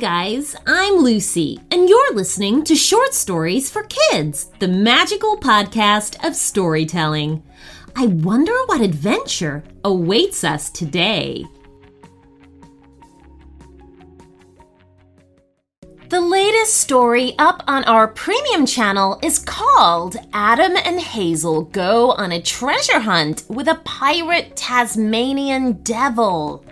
Guys, I'm Lucy, and you're listening to Short Stories for Kids, the magical podcast of storytelling. I wonder what adventure awaits us today. The latest story up on our premium channel is called Adam and Hazel Go on a Treasure Hunt with a Pirate Tasmanian Devil.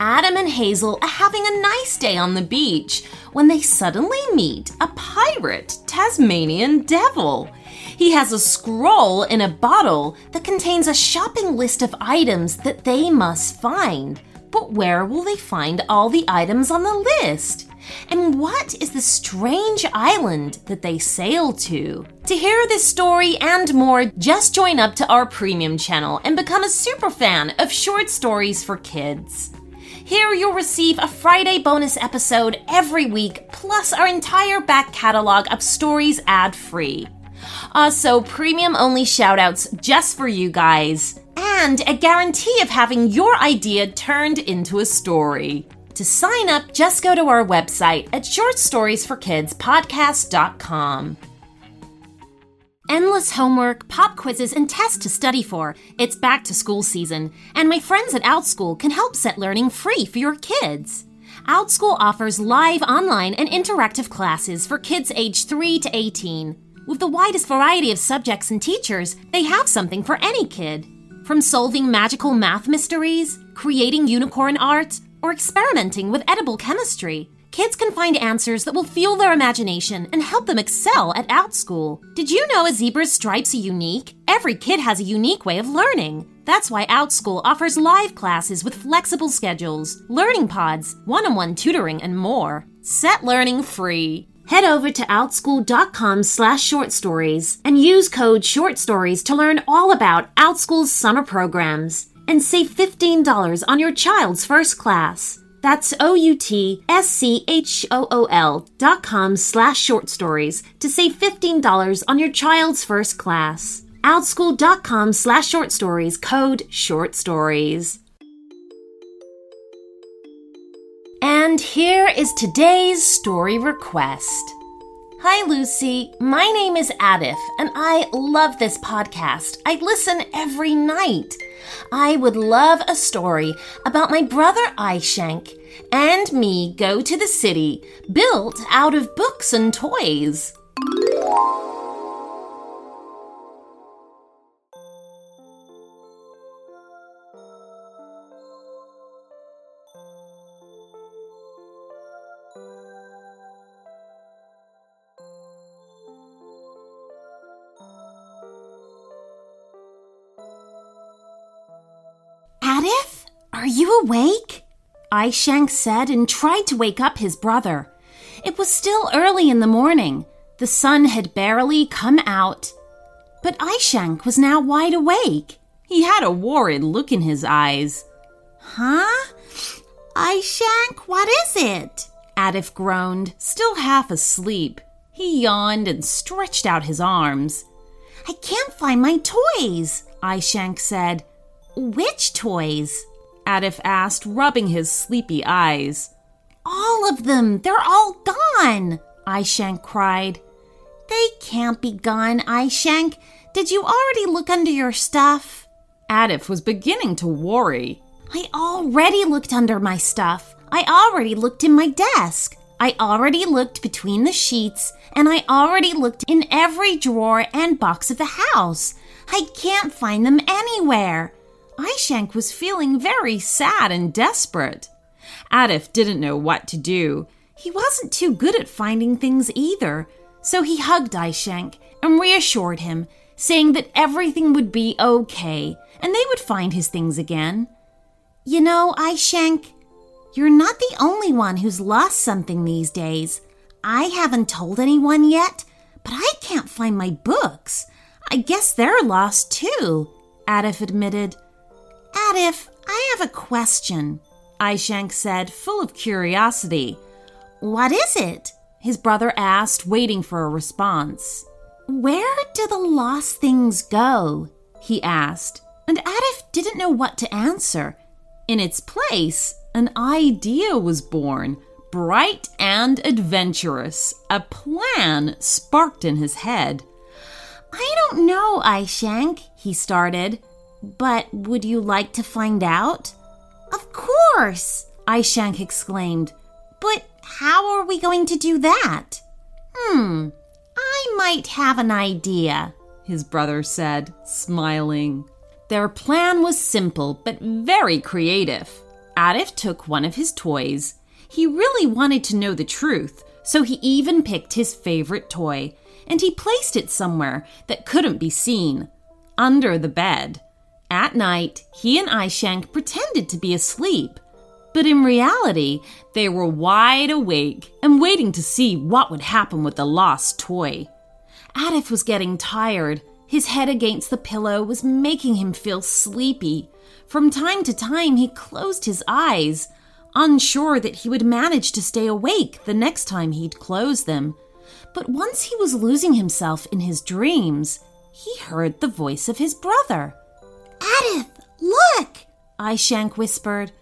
Adam and Hazel are having a nice day on the beach when they suddenly meet a pirate Tasmanian devil. He has a scroll in a bottle that contains a shopping list of items that they must find. But where will they find all the items on the list? And what is the strange island that they sail to? To hear this story and more, just join up to our premium channel and become a super fan of short stories for kids. Here you'll receive a Friday bonus episode every week, plus our entire back catalog of stories ad free. Also, uh, premium only shoutouts just for you guys, and a guarantee of having your idea turned into a story. To sign up, just go to our website at shortstoriesforkidspodcast.com. Endless homework, pop quizzes, and tests to study for. It's back to school season, and my friends at OutSchool can help set learning free for your kids. OutSchool offers live, online, and interactive classes for kids aged 3 to 18. With the widest variety of subjects and teachers, they have something for any kid. From solving magical math mysteries, creating unicorn art, or experimenting with edible chemistry, kids can find answers that will fuel their imagination and help them excel at OutSchool. Did you know a zebra's stripes are unique? Every kid has a unique way of learning. That's why OutSchool offers live classes with flexible schedules, learning pods, one on one tutoring, and more. Set learning free. Head over to outschool.com slash short stories and use code short stories to learn all about OutSchool's summer programs and save $15 on your child's first class. That's O-U-T-S-C-H-O-O-L dot com slash short stories to save $15 on your child's first class. Outschool.com slash short stories, code short stories. And here is today's story request. Hi, Lucy. My name is Adif, and I love this podcast. I listen every night. I would love a story about my brother Aishank and me go to the city built out of books and toys. You awake? Aishank said and tried to wake up his brother. It was still early in the morning. The sun had barely come out. But Aishank was now wide awake. He had a worried look in his eyes. Huh? Aishank, what is it? Adif groaned, still half asleep. He yawned and stretched out his arms. I can't find my toys, Aishank said. Which toys? Adif asked, rubbing his sleepy eyes. All of them! They're all gone! Aishank cried. They can't be gone, Aishank. Did you already look under your stuff? Adif was beginning to worry. I already looked under my stuff. I already looked in my desk. I already looked between the sheets, and I already looked in every drawer and box of the house. I can't find them anywhere. Aishank was feeling very sad and desperate. Adif didn't know what to do. He wasn't too good at finding things either, so he hugged Aishank and reassured him, saying that everything would be okay and they would find his things again. You know, Aishank, you're not the only one who's lost something these days. I haven't told anyone yet, but I can't find my books. I guess they're lost too, Adif admitted. Adif, I have a question, Aishank said, full of curiosity. What is it? His brother asked, waiting for a response. Where do the lost things go? he asked, and Adif didn't know what to answer. In its place, an idea was born, bright and adventurous. A plan sparked in his head. I don't know, Aishank, he started. But would you like to find out? Of course, Shank exclaimed. But how are we going to do that? Hmm, I might have an idea, his brother said, smiling. Their plan was simple but very creative. Adif took one of his toys. He really wanted to know the truth, so he even picked his favorite toy and he placed it somewhere that couldn't be seen under the bed. At night, he and Aishank pretended to be asleep, but in reality, they were wide awake and waiting to see what would happen with the lost toy. Adif was getting tired. His head against the pillow was making him feel sleepy. From time to time, he closed his eyes, unsure that he would manage to stay awake the next time he'd close them. But once he was losing himself in his dreams, he heard the voice of his brother. Adif, look! Aishank whispered.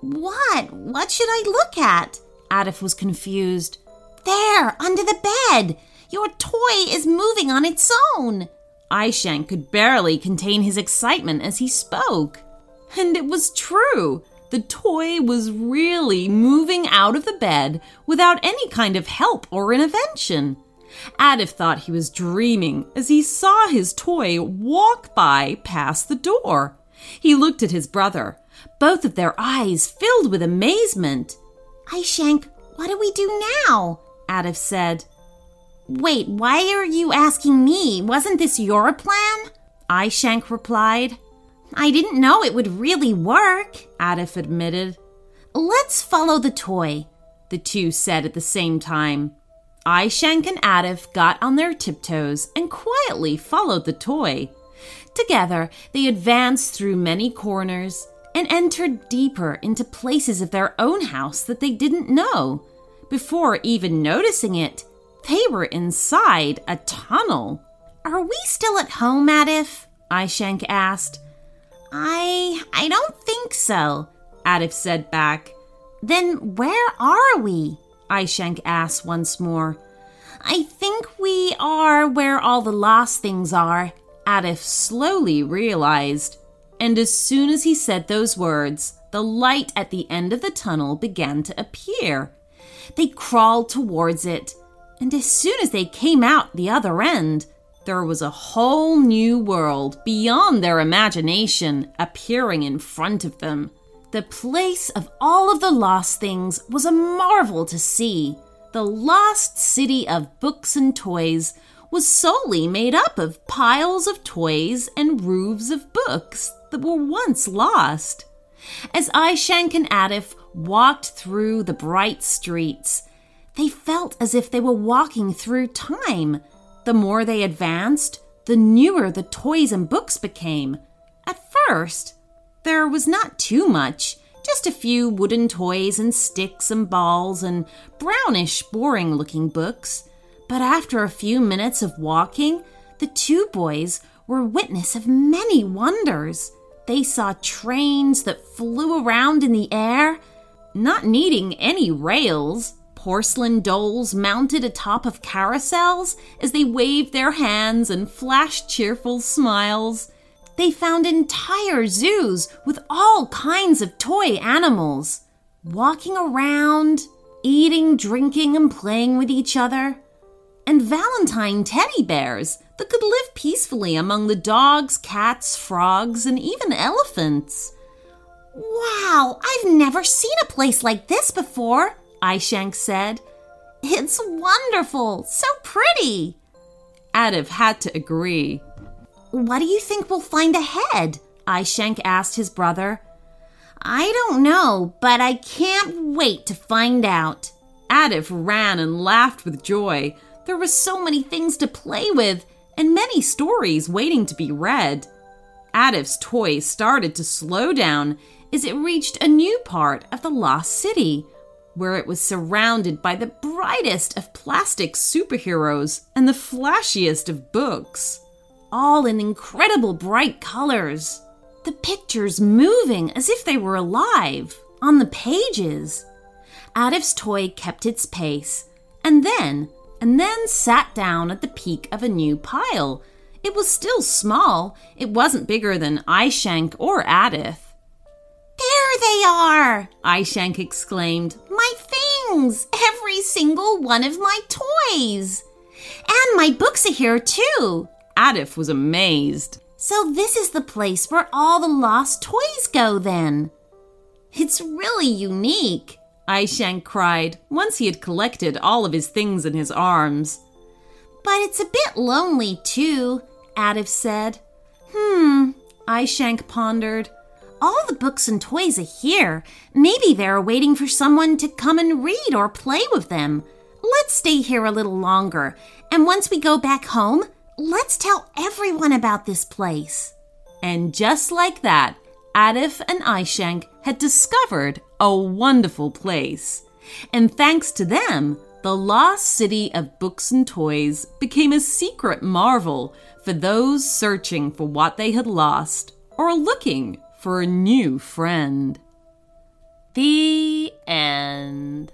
What? What should I look at? Adif was confused. There, under the bed! Your toy is moving on its own! Aishank could barely contain his excitement as he spoke. And it was true. The toy was really moving out of the bed without any kind of help or intervention. Adif thought he was dreaming as he saw his toy walk by past the door. He looked at his brother, both of their eyes filled with amazement. Aishank, what do we do now? Adif said. Wait, why are you asking me? Wasn't this your plan? Aishank replied. I didn't know it would really work, Adif admitted. Let's follow the toy, the two said at the same time. Aishank and Adif got on their tiptoes and quietly followed the toy. Together, they advanced through many corners and entered deeper into places of their own house that they didn't know. Before even noticing it, they were inside a tunnel. Are we still at home, Adif? Aishank asked. I I don't think so, Adif said back. Then where are we? Aishank asked once more. I think we are where all the lost things are, Adif slowly realized. And as soon as he said those words, the light at the end of the tunnel began to appear. They crawled towards it, and as soon as they came out the other end, there was a whole new world beyond their imagination appearing in front of them. The place of all of the lost things was a marvel to see. The lost city of books and toys was solely made up of piles of toys and roofs of books that were once lost. As Aishank and Adif walked through the bright streets, they felt as if they were walking through time the more they advanced, the newer the toys and books became. At first, there was not too much, just a few wooden toys and sticks and balls and brownish, boring looking books. But after a few minutes of walking, the two boys were witness of many wonders. They saw trains that flew around in the air, not needing any rails porcelain dolls mounted atop of carousels as they waved their hands and flashed cheerful smiles. They found entire zoos with all kinds of toy animals, walking around, eating, drinking, and playing with each other. And Valentine teddy bears that could live peacefully among the dogs, cats, frogs, and even elephants. Wow, I've never seen a place like this before, Aishank said. It's wonderful, so pretty. Adif had to agree. What do you think we'll find ahead? Aishank asked his brother. I don't know, but I can't wait to find out. Adif ran and laughed with joy. There were so many things to play with and many stories waiting to be read. Adif's toy started to slow down as it reached a new part of the lost city where it was surrounded by the brightest of plastic superheroes and the flashiest of books, all in incredible bright colors. The pictures moving as if they were alive on the pages. Adif's toy kept its pace, and then, and then sat down at the peak of a new pile. It was still small. It wasn't bigger than Aishank or Addif. There they are! Aishank exclaimed. My things! Every single one of my toys! And my books are here too! Adif was amazed. So this is the place where all the lost toys go then? It's really unique. Aishank cried once he had collected all of his things in his arms. But it's a bit lonely too, Adif said. Hmm, Aishank pondered. All the books and toys are here. Maybe they're waiting for someone to come and read or play with them. Let's stay here a little longer, and once we go back home, Let's tell everyone about this place. And just like that, Adif and Aishank had discovered a wonderful place. And thanks to them, the lost city of books and toys became a secret marvel for those searching for what they had lost or looking for a new friend. The end.